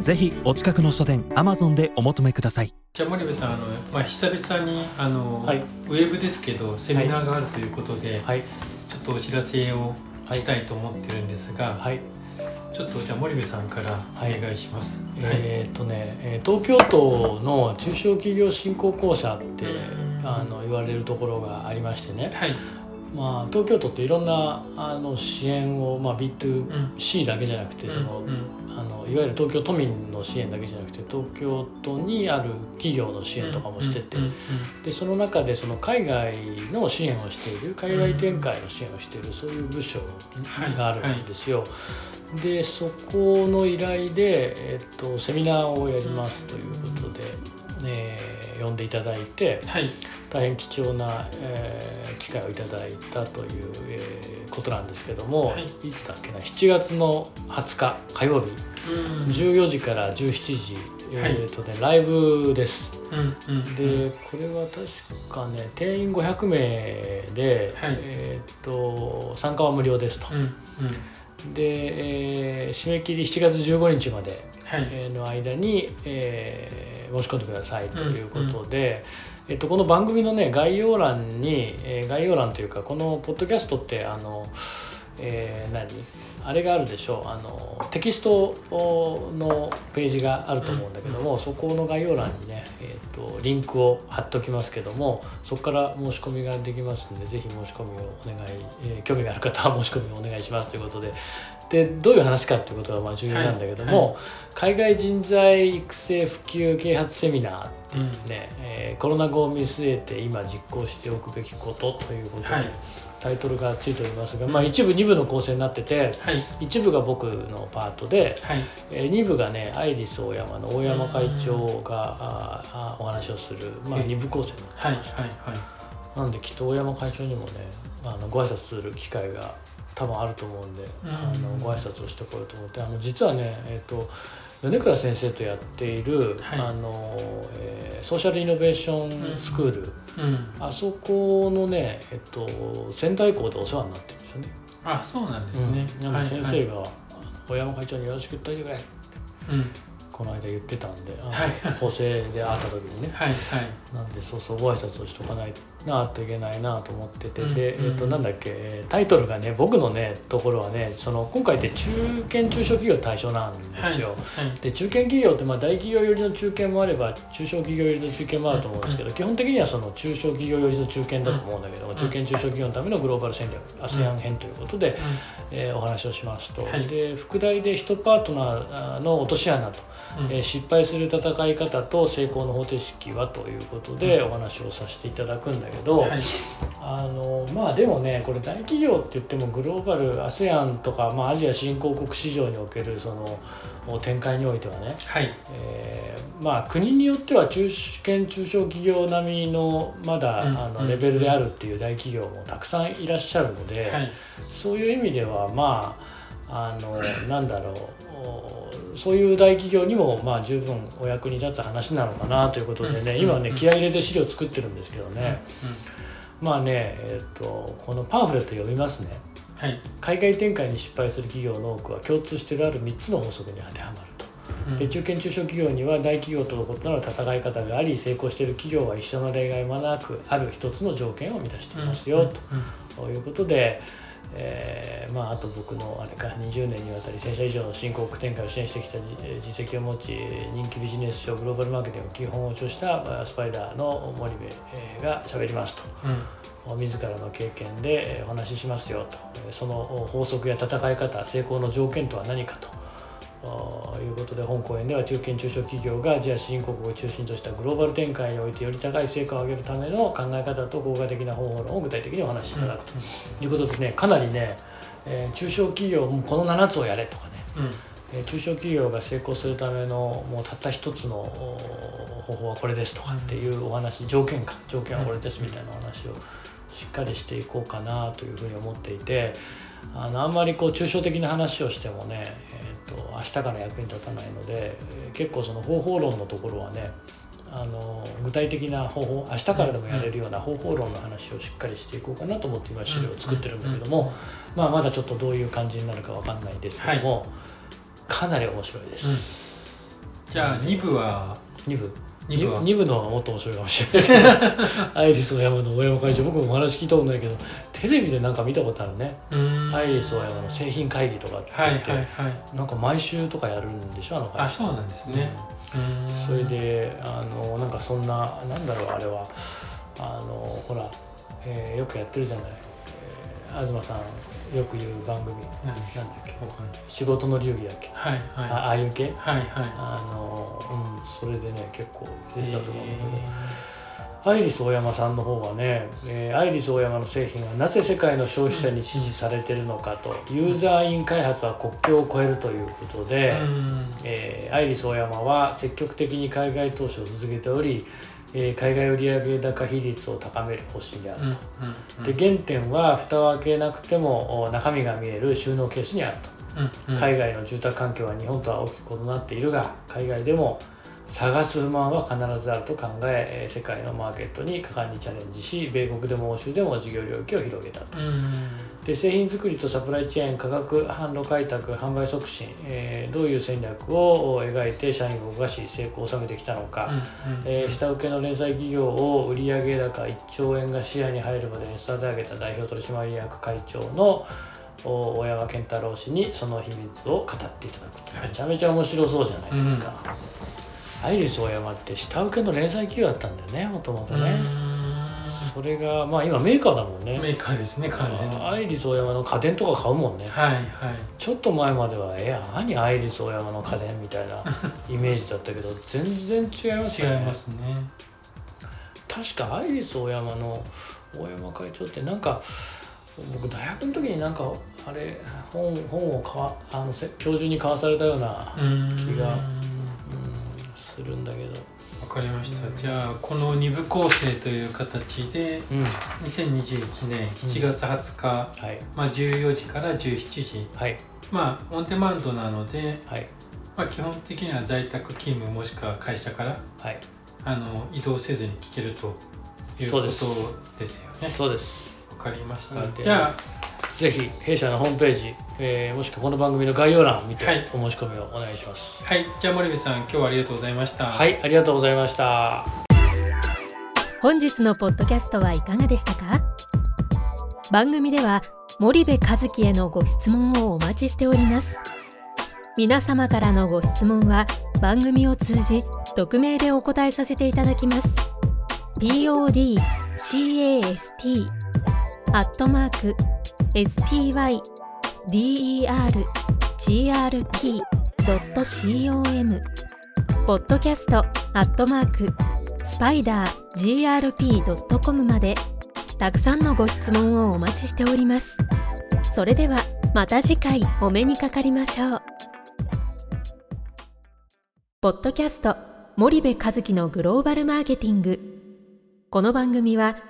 ぜひお近くの書店アマゾンでお求めください。じゃあ森部さんあの、まあ、久々にあの、はい。ウェブですけどセミナーがあるということで、はい。ちょっとお知らせをしたいと思ってるんですが、はい。ちょっとじゃあ森部さんからお願いします、えーっとねえー東京都の中小企業振興公社ってうん。あの言われるところがありましてね、はい、まあ、東京都っていろんなあの支援を、まあ、うん。B2C だけじゃなくてその、うん。あのいわゆる東京都民の支援だけじゃなくて東京都にある企業の支援とかもしてて、でその中でその海外の支援をしている海外展開の支援をしているそういう部署があるんですよ。でそこの依頼で、えっと、セミナーをやりますということで、えー呼んでいただいてはい。大変貴重な、えー機会をいただいたという、えーことなんですけども、はい。い、つだっけな7月の20日火曜日。うん。14時から17時、はい。えーとね、ライブです。うんうんでこれは確かね定員500名で、はい。えーっと参加は無料ですと。うんうん。で、えー締め切り7月15日までの間に、えー申し込んでくださいということで、えっと、この番組のね概要欄に、えー概要欄というかこのポッドキャストってあの、えー何？あれがあるでしょう。あのテキストのページがあると思うんだけども、そこの概要欄にね、えー、とリンクを貼っておきますけどもそこから申し込みができますのでぜひ申し込みをお願い、えー興味がある方は申し込みをお願いしますということででどういう話かっていうことがまあ重要なんだけども、はい。海外人材育成普及啓発セミナーっていうね、えーコロナ後を見据えて今実行しておくべきことということで、はい。タイトルがついておりますが、まあ、一部二部の構成になっててはい。一部が僕のパートで、はい。えー二部がねアイリスオーヤマの大山会長がああお話をする、まあ、ええ。二部構成になってはいます、はい。なんできっと大山会長にもねあのご挨拶する機会が多分あると思うんで、うん。あのご挨拶をしてこようと思って。あの実はね、えっと米倉先生とやっている、はい。あのえーソーシャルイノベーションスクール、うん。あそこのね、えっと、仙台校でお世話になってるんですよね。あそうなんですね、うん。なんで先はい。生が、大山会長によろしく言っといてくれうん。この間言ってたんで、はい。補正で会った時にね。はいはい。なんでそうそうご挨拶をしとかないなといけないなと思ってて、うん。で、うんえっとなんだっけえータイトルがね僕のねところはねその今回って中堅中小企業対象なんですよ。はいで中堅企業ってまあ大企業寄りの中堅もあれば中小企業寄りの中堅もあると思うんですけど、基本的にはその中小企業寄りの中堅だと思うんだけども、ん。中堅中小企業のためのグローバル戦略 ASEAN 編ということで、えーお話をしますと、はい。で副題で1パートナーの落とし穴と、うん。うんえー失敗する戦い方と成功の方程式はということでお話をさせていただくんだけど、はい。あのまあでもねこれ大企業って言ってもグローバル ASEAN とか、まあ、アジア新興国市場におけるその展開においてはね、はい。えーまあ国によっては中堅中小企業並みのまだ、うんあのうん。レベルであるっていう大企業もたくさんいらっしゃるので、はい。そういう意味ではまああのなんだろう。おそういう大企業にもまあ十分お役に立つ話なのかなということでね、うん。今ねうん。気合い入れて資料作ってるんですけどね、まあねえっ、とこのパンフレット読みますね。はい。海外展開に失敗する企業の多くは共通しているある3つの法則に当てはまると。うん。で中堅中小企業には大企業との異なる戦い方があり成功している企業は一緒の例外もなくある一つの条件を満たしていますよ、ということで、えーまあ、あと僕のあれか20年にわたり1000社以上の新興国展開を支援してきた実績を持ち人気ビジネス書グローバルマーケティングの基本を著したあスパイダーの森部えーが喋りますと。うん。自らの経験でえーお話ししますよと。えーその法則や戦い方成功の条件とは何かとあーいうことで本講演では中堅中小企業がアジア新興国を中心としたグローバル展開においてより高い成果を上げるための考え方と効果的な方法論を具体的にお話しいただくと。いうことでね。かなりね、えー中小企業もこの7つをやれとかね。うん。えー中小企業が成功するためのもうたった一つのお方法はこれですとかっていうお話条件か。条件はこれですみたいなお話をしっかりしていこうかなというふうに思っていてあのあんまりこう抽象的な話をしてもね、えー、と明日から役に立たないのでえー結構その方法論のところはねあの具体的な方法明日からでもやれるような方法論の話をしっかりしていこうかなと思って今資料を作ってるんだけども、まあ、まだちょっとどういう感じになるかわかんないんですけども、かなり面白いです。じゃあ2部は？2部。2部は？二部の方がもっと面白いかもしれない アイリスオーヤマの大山会長僕もお話聞いたことないけどテレビでなんか見たことあるね、アイリスオーヤマの製品会議とかってはい言って、はいはいなんか毎週とかやるんでしょあの会あそうなんですね、うーん。それであのなんかそんななんだろうあれは。あのほら、えーよくやってるじゃない、えー東さんよく言う番組。何？なんだっけ？仕事の流儀だっけ、はいあはああいう系？いはいはい。あのうんそれでね結構出てたと思うんだけど、えアイリスオーヤマさんの方はね、えーアイリスオーヤマの製品がなぜ世界の消費者に支持されてるのかと、ユーザーイン開発は国境を越えるということで、えーアイリスオーヤマは積極的に海外投資を続けており、えー海外売上高比率を高める方針であるうんと。うんで原点は蓋を開けなくてもお中身が見える収納ケースにあると。海外の住宅環境は日本とは大きく異なっているが海外でも探す不満は必ずあると考ええー世界のマーケットに果敢にチャレンジし米国でも欧州でも事業領域を広げたと。うん。で製品作りとサプライチェーン価格販路開拓販売促進、えーどういう戦略を描いて社員を動かし成功を収めてきたのか、うんえー下請けの連載企業を売上高1兆円が視野に入るまでに育て上げた代表取締役会長のお小山健太郎氏にその秘密を語っていただくと、はい。めちゃめちゃ面白そうじゃないですか、アイリス大山って下請けの連載企業だったんだよねもともとね、それがまあ今メーカーだもんね。メーカーですね完全に。はアイリス大山の家電とか買うもんね。いはい。ちょっと前まではえ何アイリス大山の家電みたいな イメージだったけど全然違います違いますね。確かアイリス大山の大山会長ってなんか僕大学の時になんかあれ本本をかわあのせ教授に交わされたような、うん気がうん、するんだけど。わかりました。じゃあこの2部構成という形でうん。2021年7月20日、はい。まあ、14時から17時。はい。まあオンデマンドなので、はい。まあ、基本的には在宅勤務もしくは会社からはい。あの移動せずに聞けるということでですすよね。そうです。わかりました。じゃぜひ弊社のホームページ、えーもしくはこの番組の概要欄を見てはい。お申し込みをお願いします。あはい。じゃあ森部さん今日はありがとうございました。はいありがとうございました。本日のポッドキャストはいかがでしたか？番組では森部和樹へのご質問をお待ちしております。皆様からのご質問は番組を通じ匿名でお答えさせていただきます。Podcast アットマーク spydergrp.com ポッドキャストアットマークスパイダー grp.com までたくさんのご質問をお待ちしております。それではまた次回お目にかかりましょう。ポッドキャスト森部和樹のグローバルマーケティング。この番組は